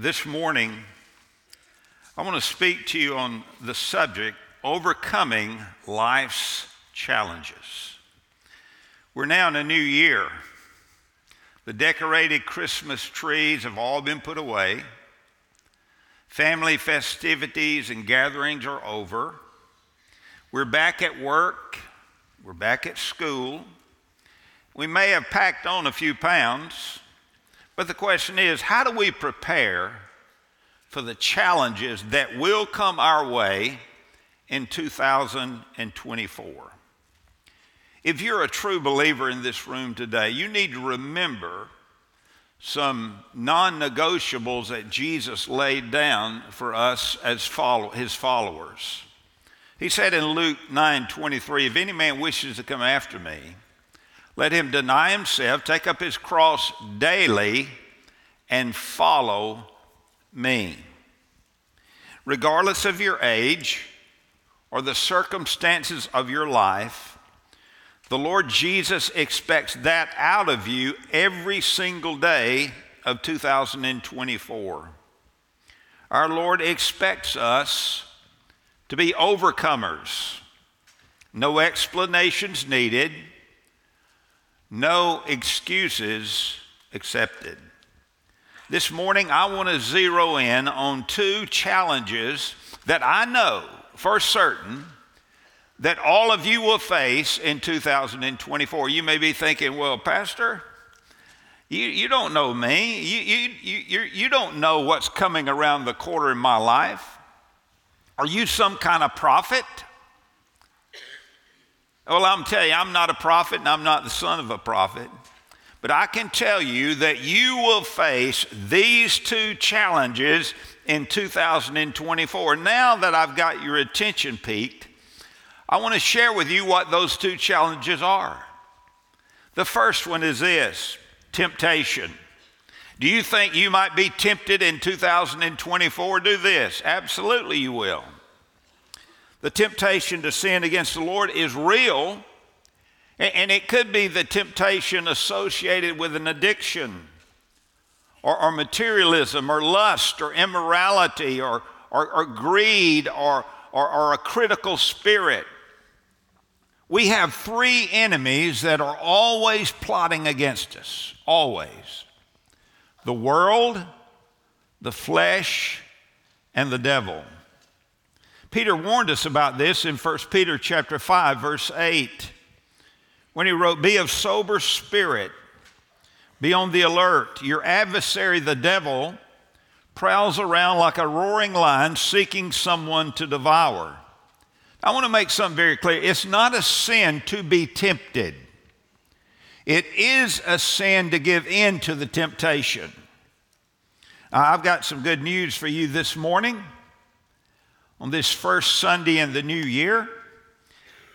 this morning, I want to speak to you on the subject overcoming life's challenges. We're now in a new year. The decorated Christmas trees have all been put away. Family festivities and gatherings are over. We're back at work. We're back at school. We may have packed on a few pounds, but the question is how do we prepare for the challenges that will come our way in 2024? If you're a true believer in this room today, you need to remember some non negotiables that Jesus laid down for us as follow, his followers. He said in Luke 9 23, If any man wishes to come after me, let him deny himself, take up his cross daily, and follow me. Regardless of your age or the circumstances of your life, the Lord Jesus expects that out of you every single day of 2024. Our Lord expects us to be overcomers. No explanations needed no excuses accepted. This morning, I want to zero in on two challenges that I know for certain that all of you will face in 2024. You may be thinking, well, Pastor, you, you don't know me. You, you, you, you don't know what's coming around the corner in my life. Are you some kind of prophet? Well, I'm telling you, I'm not a prophet and I'm not the son of a prophet. But I can tell you that you will face these two challenges in 2024. Now that I've got your attention piqued, I want to share with you what those two challenges are. The first one is this temptation. Do you think you might be tempted in 2024? Do this. Absolutely, you will. The temptation to sin against the Lord is real, and it could be the temptation associated with an addiction or, or materialism or lust or immorality or, or, or greed or, or a critical spirit. We have three enemies that are always plotting against us, always the world, the flesh, and the devil. Peter warned us about this in 1 Peter chapter 5 verse 8 when he wrote be of sober spirit be on the alert your adversary the devil prowls around like a roaring lion seeking someone to devour. I want to make something very clear. It's not a sin to be tempted. It is a sin to give in to the temptation. I've got some good news for you this morning on this first Sunday in the new year,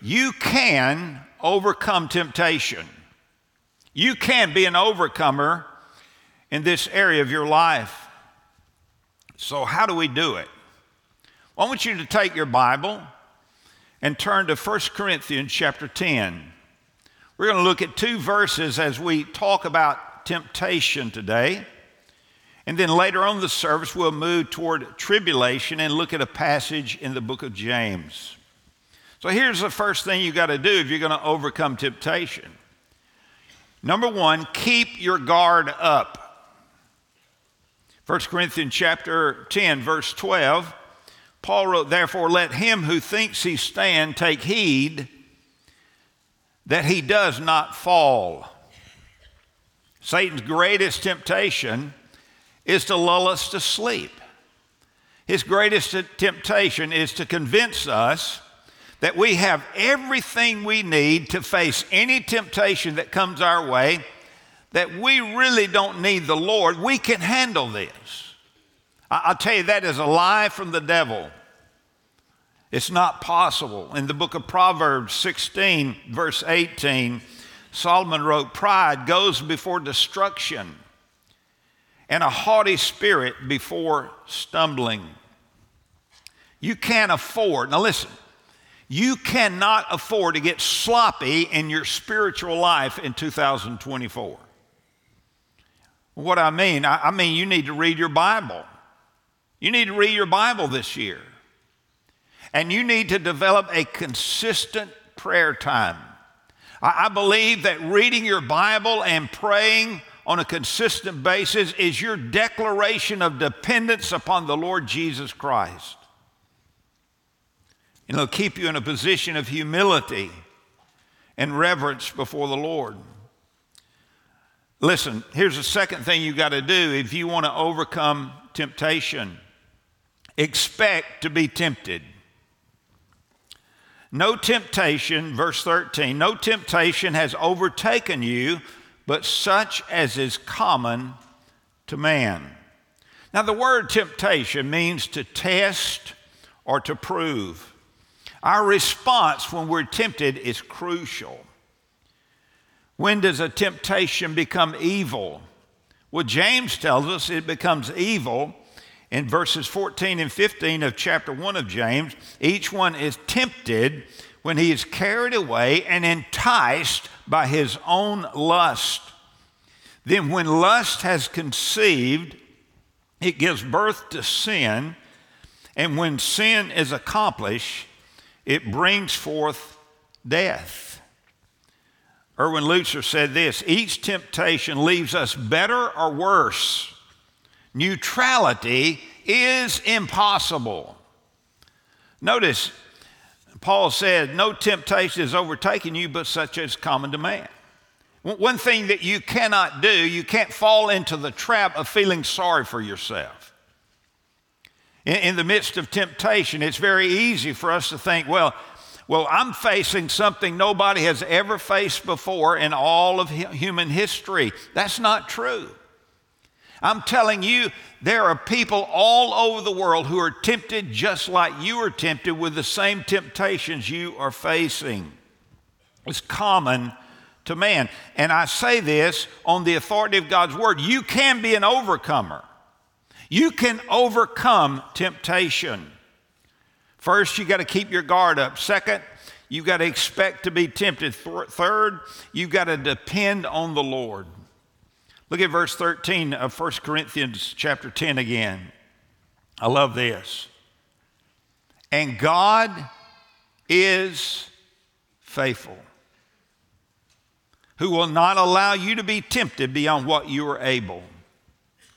you can overcome temptation. You can be an overcomer in this area of your life. So, how do we do it? Well, I want you to take your Bible and turn to 1 Corinthians chapter 10. We're going to look at two verses as we talk about temptation today. And then later on the service, we'll move toward tribulation and look at a passage in the book of James. So here's the first thing you got to do if you're going to overcome temptation. Number one, keep your guard up. 1 Corinthians chapter 10, verse 12, Paul wrote, Therefore, let him who thinks he stand take heed that he does not fall. Satan's greatest temptation is to lull us to sleep. His greatest temptation is to convince us that we have everything we need to face any temptation that comes our way, that we really don't need the Lord. We can handle this. I'll tell you, that is a lie from the devil. It's not possible. In the book of Proverbs 16, verse 18, Solomon wrote, Pride goes before destruction and a haughty spirit before stumbling. You can't afford, now listen, you cannot afford to get sloppy in your spiritual life in 2024. What I mean, I, mean, you need to read your Bible. You need to read your Bible this year. And you need to develop a consistent prayer time. I believe that reading your Bible and praying on a consistent basis is your declaration of dependence upon the Lord Jesus Christ. And it'll keep you in a position of humility and reverence before the Lord. Listen, here's the second thing you got to do if you want to overcome temptation expect to be tempted. No temptation, verse 13, no temptation has overtaken you, but such as is common to man. Now, the word temptation means to test or to prove. Our response when we're tempted is crucial. When does a temptation become evil? Well, James tells us it becomes evil in verses 14 and 15 of chapter 1 of James. Each one is tempted when he is carried away and enticed by his own lust. Then, when lust has conceived, it gives birth to sin. And when sin is accomplished, it brings forth death. Erwin Lutzer said this each temptation leaves us better or worse. Neutrality is impossible. Notice, Paul said, No temptation is overtaking you but such as common to man. One thing that you cannot do, you can't fall into the trap of feeling sorry for yourself. In, in the midst of temptation, it's very easy for us to think, well, well, I'm facing something nobody has ever faced before in all of human history. That's not true. I'm telling you, there are people all over the world who are tempted just like you are tempted with the same temptations you are facing. It's common to man. And I say this on the authority of God's word you can be an overcomer, you can overcome temptation. First, you got to keep your guard up. Second, you got to expect to be tempted. Third, you got to depend on the Lord. Look at verse 13 of 1 Corinthians chapter 10 again. I love this. And God is faithful, who will not allow you to be tempted beyond what you are able.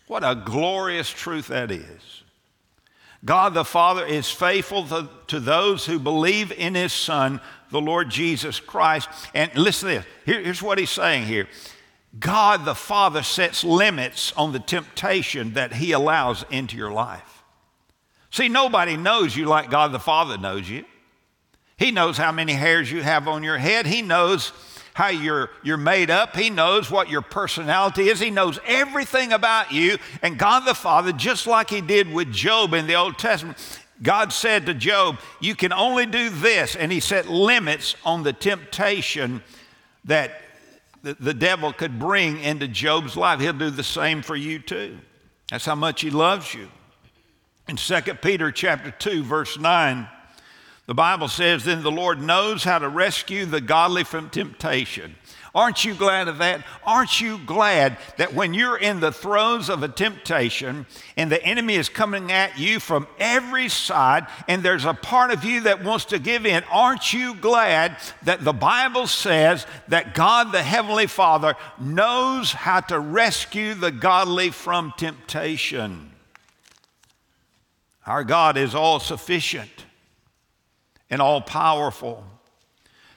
What a glorious truth that is. God the Father is faithful to, to, those who believe in his Son, the Lord Jesus Christ. And listen to this. Here, here's what he's saying here God the Father sets limits on the temptation that he allows into your life. See, nobody knows you like God the Father knows you. He knows how many hairs you have on your head, He knows how you're, you're made up. He knows what your personality is. He knows everything about you. And God the Father, just like He did with Job in the Old Testament, God said to Job, You can only do this. And He set limits on the temptation that the, the devil could bring into Job's life. He'll do the same for you too. That's how much He loves you. In 2 Peter chapter 2, verse 9, the Bible says, Then the Lord knows how to rescue the godly from temptation. Aren't you glad of that? Aren't you glad that when you're in the throes of a temptation and the enemy is coming at you from every side and there's a part of you that wants to give in, aren't you glad that the Bible says that God the Heavenly Father knows how to rescue the godly from temptation? Our God is all sufficient and all powerful.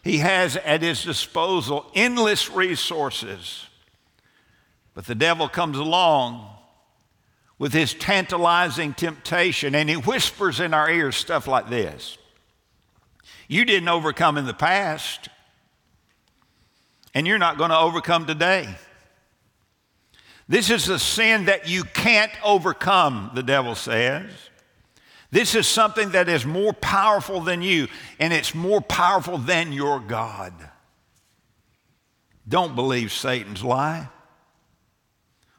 He has at his disposal endless resources. But the devil comes along with his tantalizing temptation and he whispers in our ears stuff like this You didn't overcome in the past, and you're not going to overcome today. This is a sin that you can't overcome, the devil says. This is something that is more powerful than you, and it's more powerful than your God. Don't believe Satan's lie.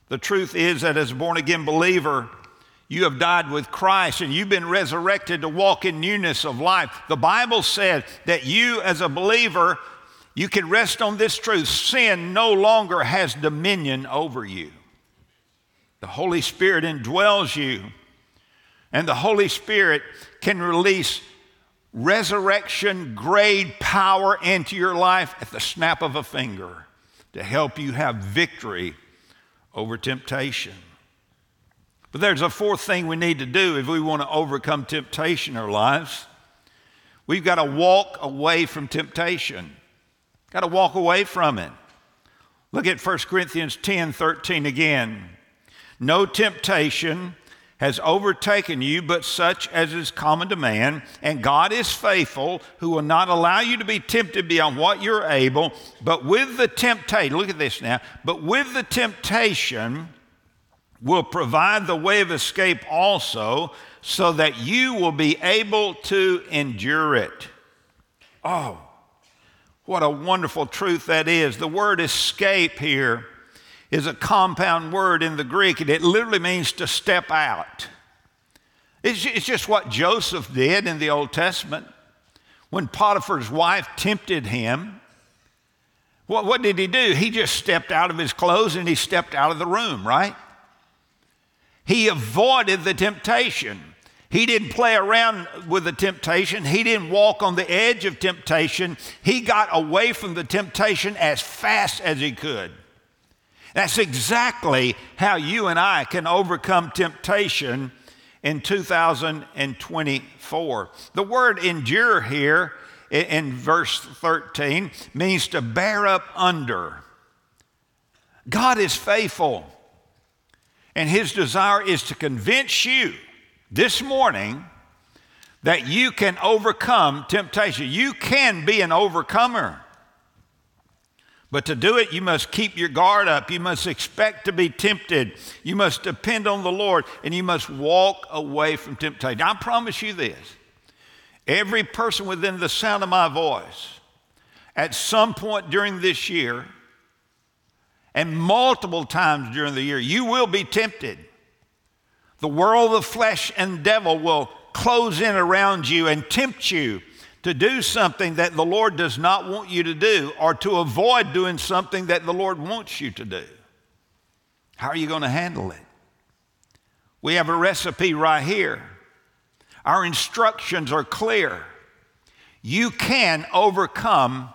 The truth is that as a born again believer, you have died with Christ and you've been resurrected to walk in newness of life. The Bible says that you, as a believer, you can rest on this truth sin no longer has dominion over you. The Holy Spirit indwells you, and the Holy Spirit can release resurrection grade power into your life at the snap of a finger to help you have victory over temptation. But there's a fourth thing we need to do if we want to overcome temptation in our lives. We've got to walk away from temptation. Got to walk away from it. Look at 1 Corinthians 10 13 again. No temptation has overtaken you, but such as is common to man. And God is faithful, who will not allow you to be tempted beyond what you're able, but with the temptation, look at this now, but with the temptation will provide the way of escape also, so that you will be able to endure it. Oh, what a wonderful truth that is. The word escape here is a compound word in the Greek, and it literally means to step out. It's, just what Joseph did in the Old Testament. When Potiphar's wife tempted him, what, what did he do? He just stepped out of his clothes and he stepped out of the room, right? He avoided the temptation. He didn't play around with the temptation. He didn't walk on the edge of temptation. He got away from the temptation as fast as he could. That's exactly how you and I can overcome temptation in 2024. The word endure here in verse 13 means to bear up under. God is faithful, and His desire is to convince you this morning that you can overcome temptation. You can be an overcomer. But to do it, you must keep your guard up. You must expect to be tempted. You must depend on the Lord, and you must walk away from temptation. I promise you this every person within the sound of my voice, at some point during this year, and multiple times during the year, you will be tempted. The world, the flesh, and devil will close in around you and tempt you to do something that the Lord does not want you to do or to avoid doing something that the Lord wants you to do. How are you going to handle it? We have a recipe right here. Our instructions are clear. You can overcome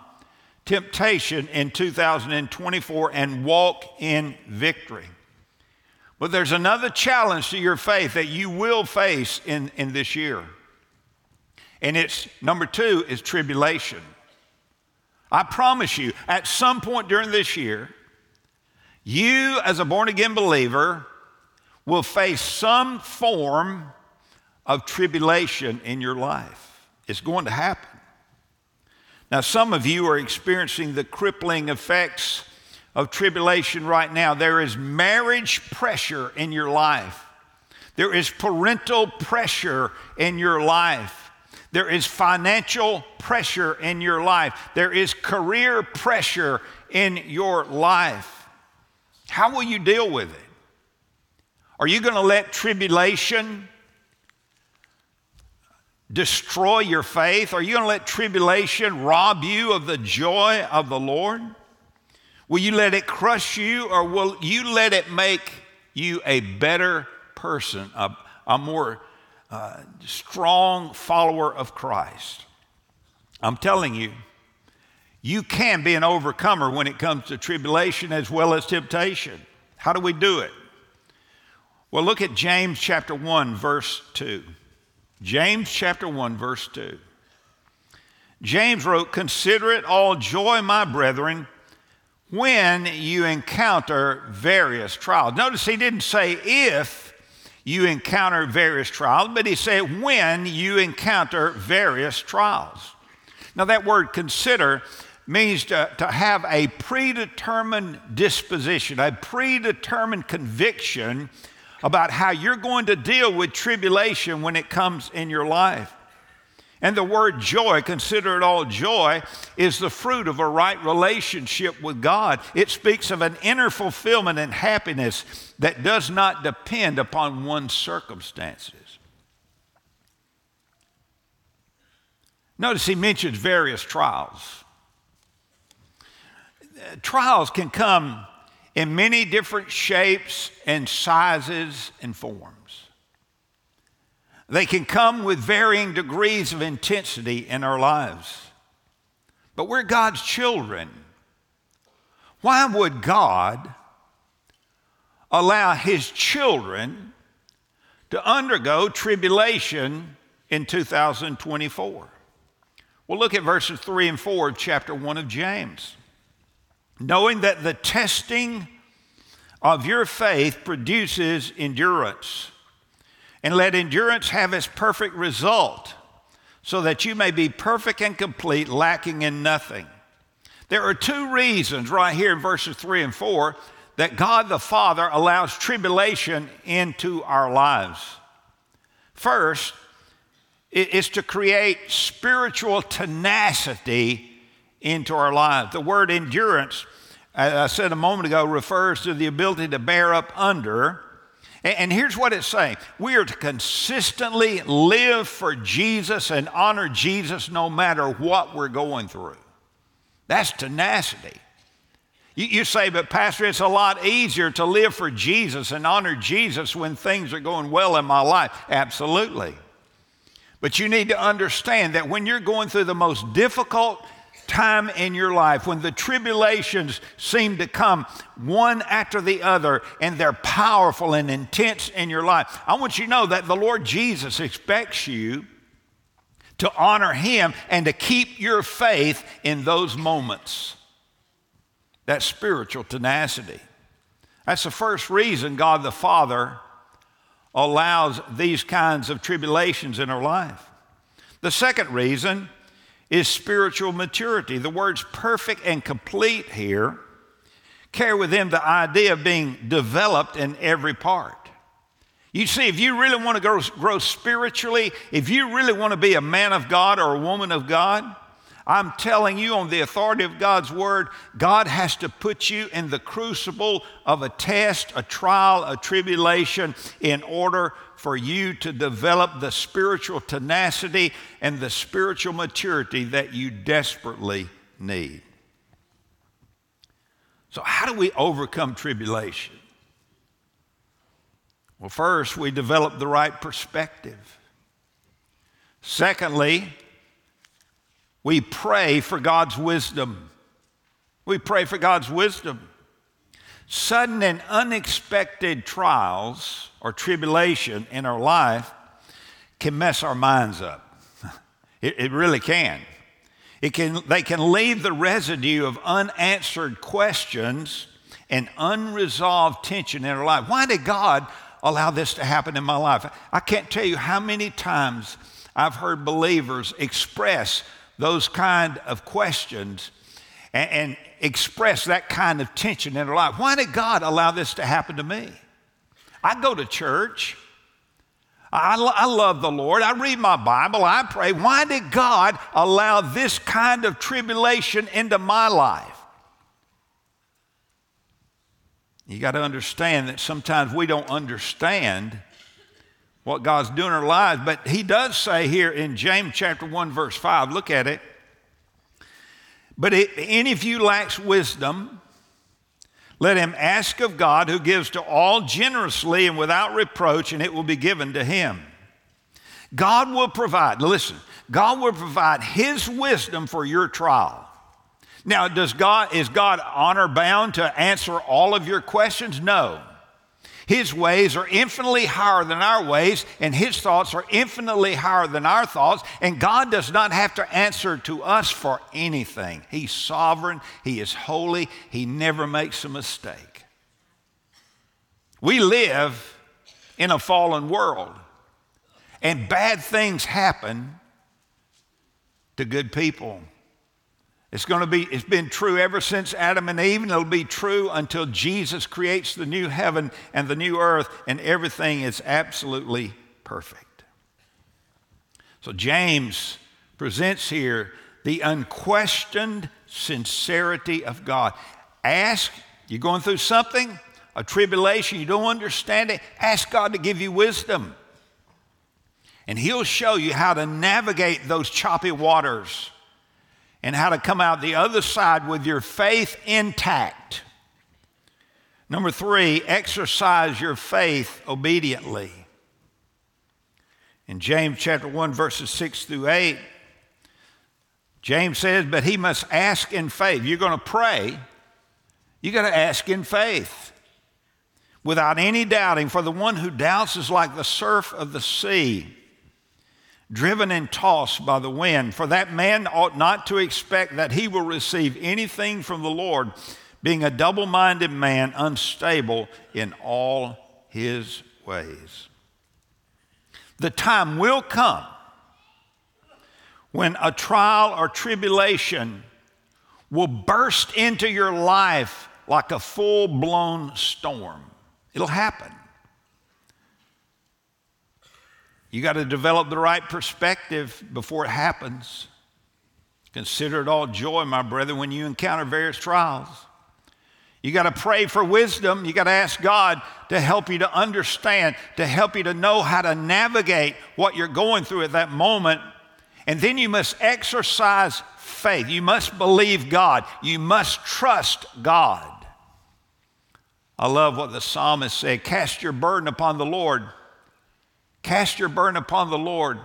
temptation in 2024 and walk in victory. But there's another challenge to your faith that you will face in, in this year. And it's number two is tribulation. I promise you, at some point during this year, you as a born again believer will face some form of tribulation in your life. It's going to happen. Now, some of you are experiencing the crippling effects of tribulation right now. There is marriage pressure in your life, there is parental pressure in your life. There is financial pressure in your life. There is career pressure in your life. How will you deal with it? Are you going to let tribulation destroy your faith? Are you going to let tribulation rob you of the joy of the Lord? Will you let it crush you or will you let it make you a better person, a, a more uh, strong follower of Christ. I'm telling you, you can be an overcomer when it comes to tribulation as well as temptation. How do we do it? Well, look at James chapter 1, verse 2. James chapter 1, verse 2. James wrote, Consider it all joy, my brethren, when you encounter various trials. Notice he didn't say if you encounter various trials, but he said when you encounter various trials. Now, that word consider means to, to have a predetermined disposition, a predetermined conviction about how you're going to deal with tribulation when it comes in your life. And the word joy, consider it all joy, is the fruit of a right relationship with God. It speaks of an inner fulfillment and happiness that does not depend upon one's circumstances. Notice he mentions various trials. Trials can come in many different shapes and sizes and forms. They can come with varying degrees of intensity in our lives. But we're God's children. Why would God allow His children to undergo tribulation in 2024? Well, look at verses 3 and 4 of chapter 1 of James knowing that the testing of your faith produces endurance. And let endurance have its perfect result, so that you may be perfect and complete, lacking in nothing. There are two reasons right here in verses 3 and 4 that God the Father allows tribulation into our lives. First, it's to create spiritual tenacity into our lives. The word endurance, I said a moment ago, refers to the ability to bear up under. And here's what it's saying we are to consistently live for Jesus and honor Jesus no matter what we're going through. That's tenacity. You, say, but Pastor, it's a lot easier to live for Jesus and honor Jesus when things are going well in my life. Absolutely. But you need to understand that when you're going through the most difficult time in your life when the tribulations seem to come one after the other and they're powerful and intense in your life, I want you to know that the Lord Jesus expects you to honor Him and to keep your faith in those moments. That spiritual tenacity. That's the first reason God the Father allows these kinds of tribulations in our life. The second reason is spiritual maturity. The words perfect and complete here carry with them the idea of being developed in every part. You see, if you really want to grow, grow spiritually, if you really want to be a man of God or a woman of God, I'm telling you on the authority of God's word, God has to put you in the crucible of a test, a trial, a tribulation in order for you to develop the spiritual tenacity and the spiritual maturity that you desperately need. So, how do we overcome tribulation? Well, first, we develop the right perspective. Secondly, we pray for God's wisdom. We pray for God's wisdom. Sudden and unexpected trials or tribulation in our life can mess our minds up. It, it really can. It can. They can leave the residue of unanswered questions and unresolved tension in our life. Why did God allow this to happen in my life? I can't tell you how many times I've heard believers express those kind of questions and, and express that kind of tension in their life. Why did God allow this to happen to me? I go to church. I, I, love the Lord. I read my Bible. I pray. Why did God allow this kind of tribulation into my life? You got to understand that sometimes we don't understand what God's doing in our lives. But he does say here in James chapter 1, verse 5, look at it. But if any of you lacks wisdom, let him ask of God who gives to all generously and without reproach, and it will be given to him. God will provide, listen, God will provide his wisdom for your trial. Now, does God, is God honor bound to answer all of your questions? No. His ways are infinitely higher than our ways, and His thoughts are infinitely higher than our thoughts. And God does not have to answer to us for anything. He's sovereign, He is holy, He never makes a mistake. We live in a fallen world, and bad things happen to good people. It's going to be, it's been true ever since Adam and Eve, and it'll be true until Jesus creates the new heaven and the new earth, and everything is absolutely perfect. So James presents here the unquestioned sincerity of God. Ask, you're going through something, a tribulation, you don't understand it, ask God to give you wisdom. And He'll show you how to navigate those choppy waters and how to come out the other side with your faith intact. Number three, exercise your faith obediently. In James chapter 1, verses 6 through 8, James says, But he must ask in faith. You're going to pray, you got to ask in faith without any doubting, for the one who doubts is like the surf of the sea, driven and tossed by the wind. For that man ought not to expect that he will receive anything from the Lord being a double minded man, unstable in all his ways. The time will come when a trial or tribulation will burst into your life like a full blown storm. It'll happen. You got to develop the right perspective before it happens. Consider it all joy, my brother, when you encounter various trials. You got to pray for wisdom. You got to ask God to help you to understand, to help you to know how to navigate what you're going through at that moment. And then you must exercise faith. You must believe God. You must trust God. I love what the psalmist said Cast your burden upon the Lord. Cast your burden upon the Lord,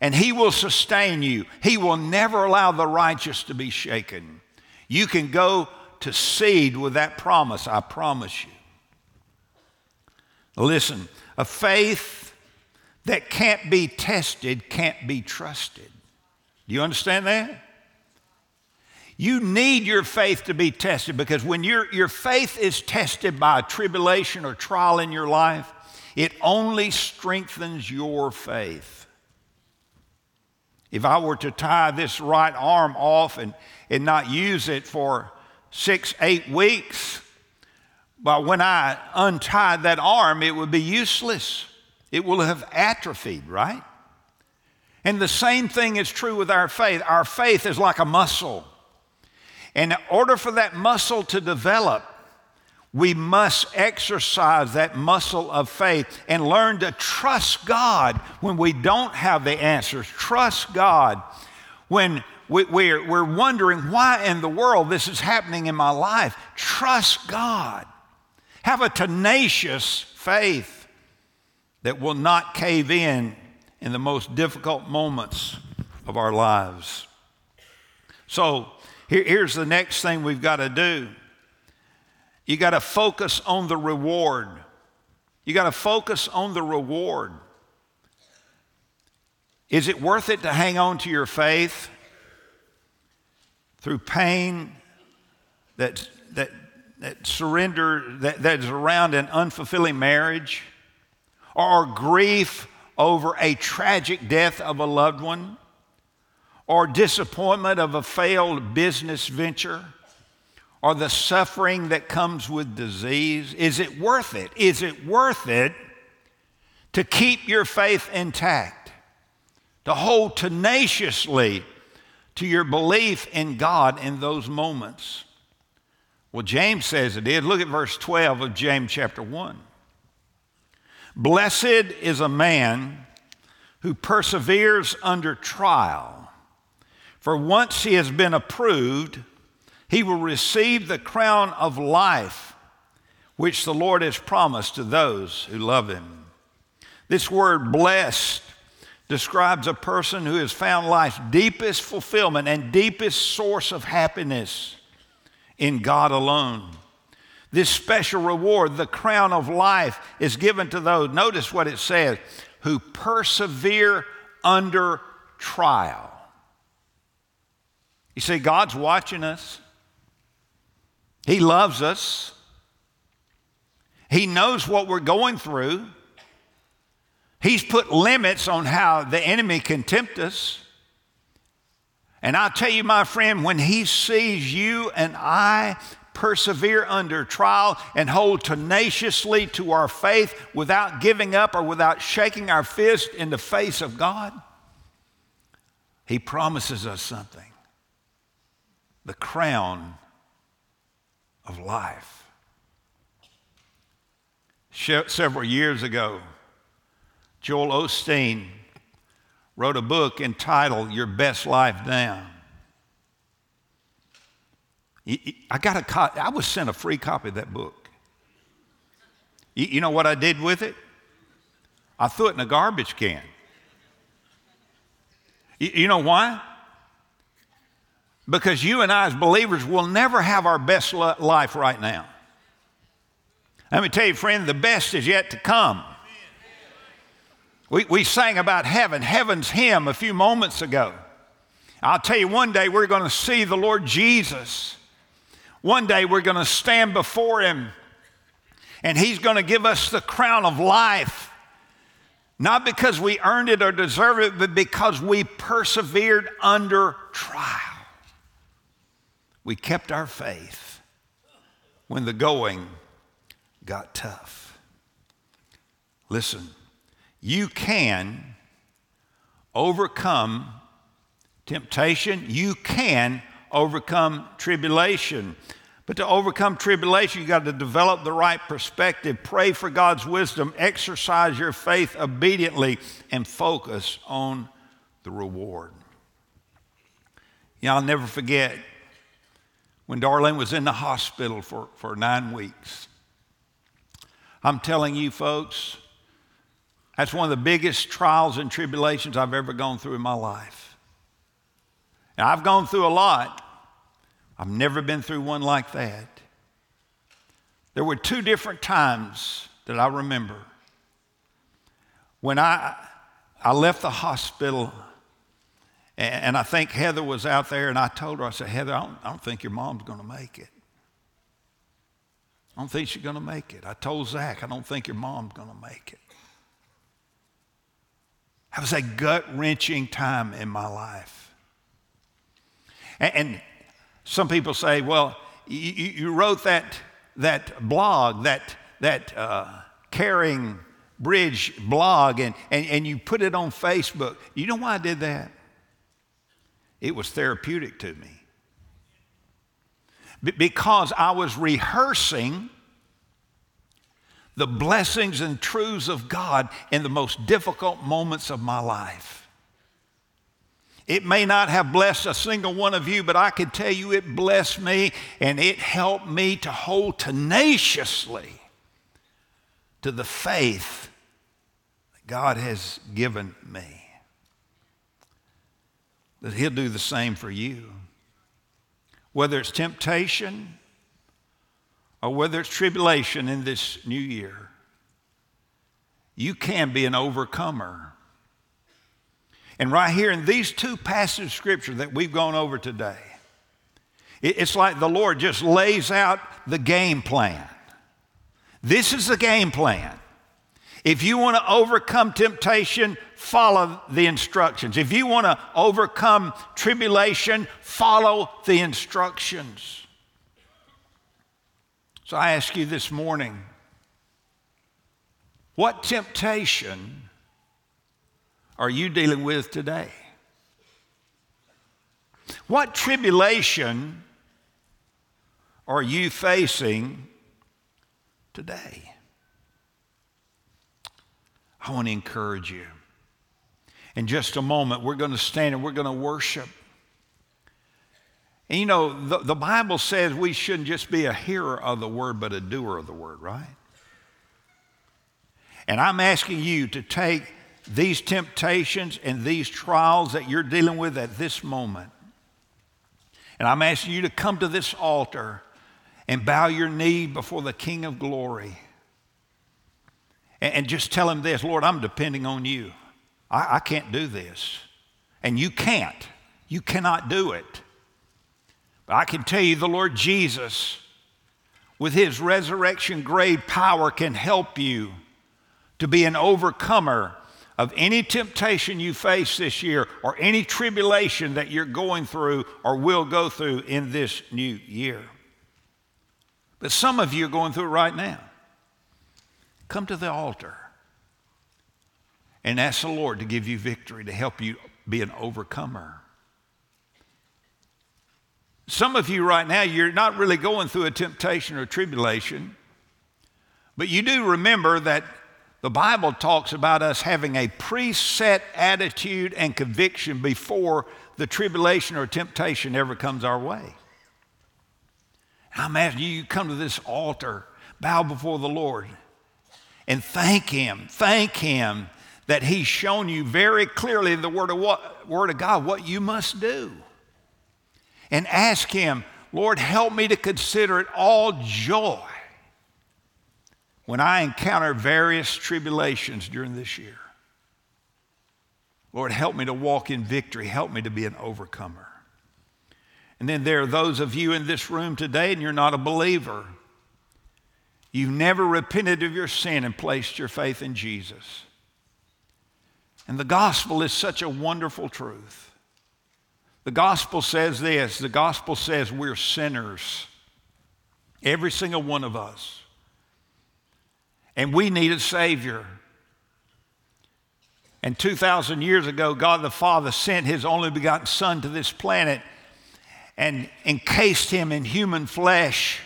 and He will sustain you. He will never allow the righteous to be shaken. You can go to seed with that promise, I promise you. Listen, a faith that can't be tested can't be trusted. Do you understand that? You need your faith to be tested because when your, your faith is tested by a tribulation or trial in your life, it only strengthens your faith. If I were to tie this right arm off and, and not use it for six, eight weeks. But when I untied that arm, it would be useless. It will have atrophied, right? And the same thing is true with our faith. Our faith is like a muscle. And in order for that muscle to develop, we must exercise that muscle of faith and learn to trust God when we don't have the answers. Trust God when we, we're, we're wondering why in the world this is happening in my life. Trust God. Have a tenacious faith that will not cave in in the most difficult moments of our lives. So, here, here's the next thing we've got to do you got to focus on the reward. You got to focus on the reward. Is it worth it to hang on to your faith? through pain that, that, that surrender that, that is around an unfulfilling marriage or grief over a tragic death of a loved one or disappointment of a failed business venture or the suffering that comes with disease? Is it worth it? Is it worth it to keep your faith intact, to hold tenaciously to your belief in God in those moments? Well, James says it did. Look at verse 12 of James chapter 1. Blessed is a man who perseveres under trial, for once he has been approved, he will receive the crown of life which the Lord has promised to those who love him. This word blessed describes a person who has found life's deepest fulfillment and deepest source of happiness in God alone. This special reward, the crown of life, is given to those, notice what it says, who persevere under trial. You see, God's watching us, He loves us, He knows what we're going through. He's put limits on how the enemy can tempt us. And I'll tell you, my friend, when he sees you and I persevere under trial and hold tenaciously to our faith without giving up or without shaking our fist in the face of God, he promises us something the crown of life. Several years ago, Joel Osteen wrote a book entitled Your Best Life Now. I got a I was sent a free copy of that book. You, know what I did with it? I threw it in a garbage can. You know why? Because you and I, as believers, will never have our best life right now. Let me tell you, friend, the best is yet to come. We, we sang about heaven, heaven's hymn a few moments ago. I'll tell you, one day we're going to see the Lord Jesus. One day we're going to stand before Him and He's going to give us the crown of life. Not because we earned it or deserved it, but because we persevered under trial. We kept our faith when the going got tough. Listen, you can overcome temptation, you can overcome tribulation. But to overcome tribulation, you got to develop the right perspective, pray for God's wisdom, exercise your faith obediently, and focus on the reward. You know, I'll never forget when Darlene was in the hospital for, for nine weeks. I'm telling you, folks, that's one of the biggest trials and tribulations I've ever gone through in my life. Now, I've gone through a lot, I've never been through one like that. There were two different times that I remember. When I, I left the hospital, and, I think Heather was out there, and I told her, I said, Heather, I don't, I don't think your mom's going to make it. I don't think she's going to make it. I told Zach, I don't think your mom's going to make it. That was a gut wrenching time in my life. And, and some people say, well, you, you, wrote that, that blog, that, that uh, caring bridge blog, and, and, and you put it on Facebook. You know why I did that? It was therapeutic to me. Because I was rehearsing the blessings and truths of God in the most difficult moments of my life. It may not have blessed a single one of you, but I can tell you it blessed me and it helped me to hold tenaciously to the faith that God has given me. That He'll do the same for you. Whether it's temptation, or whether it's tribulation in this new year, you can be an overcomer. And right here in these two passages of scripture that we've gone over today, it's like the Lord just lays out the game plan. This is the game plan. If you want to overcome temptation, follow the instructions. If you want to overcome tribulation, follow the instructions. So I ask you this morning what temptation are you dealing with today? What tribulation are you facing today? I want to encourage you. In just a moment, we're going to stand and we're going to worship. And you know, the, the Bible says we shouldn't just be a hearer of the word, but a doer of the word, right? And I'm asking you to take these temptations and these trials that you're dealing with at this moment. And I'm asking you to come to this altar and bow your knee before the King of glory. And, just tell him this Lord, I'm depending on you. I, I can't do this. And you can't. You cannot do it. But I can tell you the Lord Jesus, with his resurrection grade power, can help you to be an overcomer of any temptation you face this year or any tribulation that you're going through or will go through in this new year. But some of you are going through it right now. Come to the altar and ask the Lord to give you victory, to help you be an overcomer. Some of you right now, you're not really going through a temptation or tribulation, but you do remember that the Bible talks about us having a preset attitude and conviction before the tribulation or temptation ever comes our way. I'm asking you, you come to this altar, bow before the Lord, and thank Him. Thank Him that He's shown you very clearly in the Word of, what, Word of God what you must do. And ask Him, Lord, help me to consider it all joy when I encounter various tribulations during this year. Lord, help me to walk in victory. Help me to be an overcomer. And then there are those of you in this room today, and you're not a believer. You've never repented of your sin and placed your faith in Jesus. And the gospel is such a wonderful truth. The gospel says this the gospel says we're sinners, every single one of us. And we need a Savior. And 2,000 years ago, God the Father sent His only begotten Son to this planet and encased Him in human flesh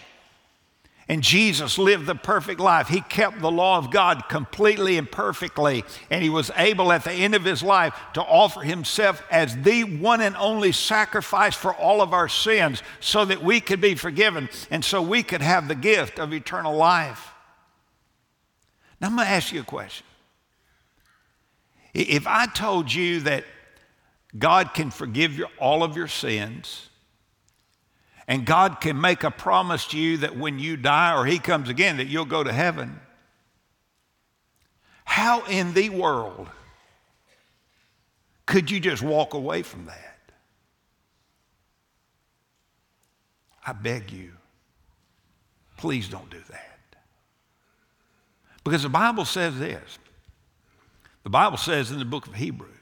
and Jesus lived the perfect life. He kept the law of God completely and perfectly. And he was able at the end of his life to offer himself as the one and only sacrifice for all of our sins so that we could be forgiven and so we could have the gift of eternal life. Now, I'm going to ask you a question. If I told you that God can forgive all of your sins, and God can make a promise to you that when you die or He comes again, that you'll go to heaven. How in the world could you just walk away from that? I beg you, please don't do that. Because the Bible says this. The Bible says in the book of Hebrews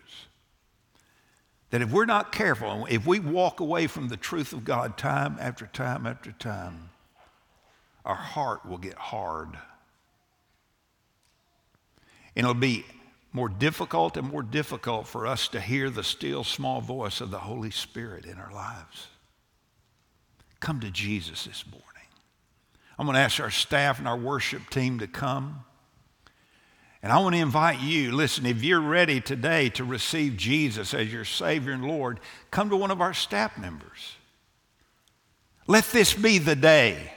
that if we're not careful, if we walk away from the truth of God time after time after time, our heart will get hard. And it'll be more difficult and more difficult for us to hear the still small voice of the Holy Spirit in our lives. Come to Jesus this morning. I'm going to ask our staff and our worship team to come. And I want to invite you listen, if you're ready today to receive Jesus as your Savior and Lord, come to one of our staff members. Let this be the day.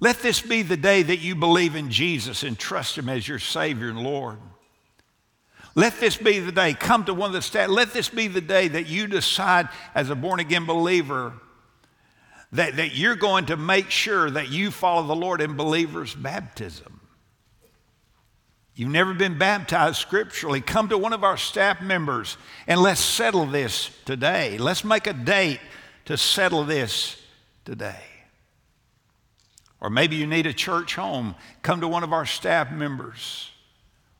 Let this be the day that you believe in Jesus and trust Him as your Savior and Lord. Let this be the day. Come to one of the staff. Let this be the day that you decide as a born again believer that, that you're going to make sure that you follow the Lord in believer's baptism. You've never been baptized scripturally, come to one of our staff members and let's settle this today. Let's make a date to settle this today. Or maybe you need a church home, come to one of our staff members.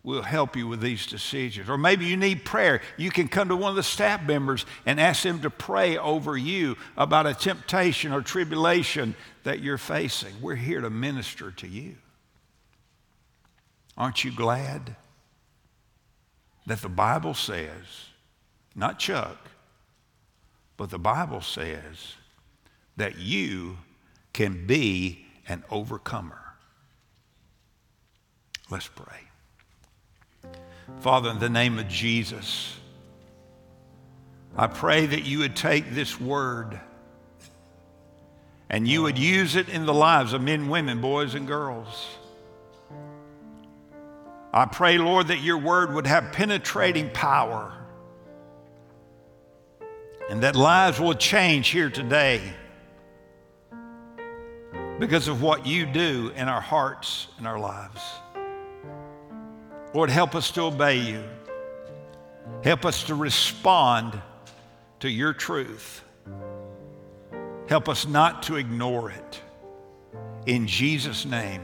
We'll help you with these decisions. Or maybe you need prayer. You can come to one of the staff members and ask them to pray over you about a temptation or tribulation that you're facing. We're here to minister to you. Aren't you glad that the Bible says, not Chuck, but the Bible says that you can be an overcomer? Let's pray. Father, in the name of Jesus, I pray that you would take this word and you would use it in the lives of men, women, boys, and girls. I pray, Lord, that your word would have penetrating power and that lives will change here today because of what you do in our hearts and our lives. Lord, help us to obey you. Help us to respond to your truth. Help us not to ignore it. In Jesus' name.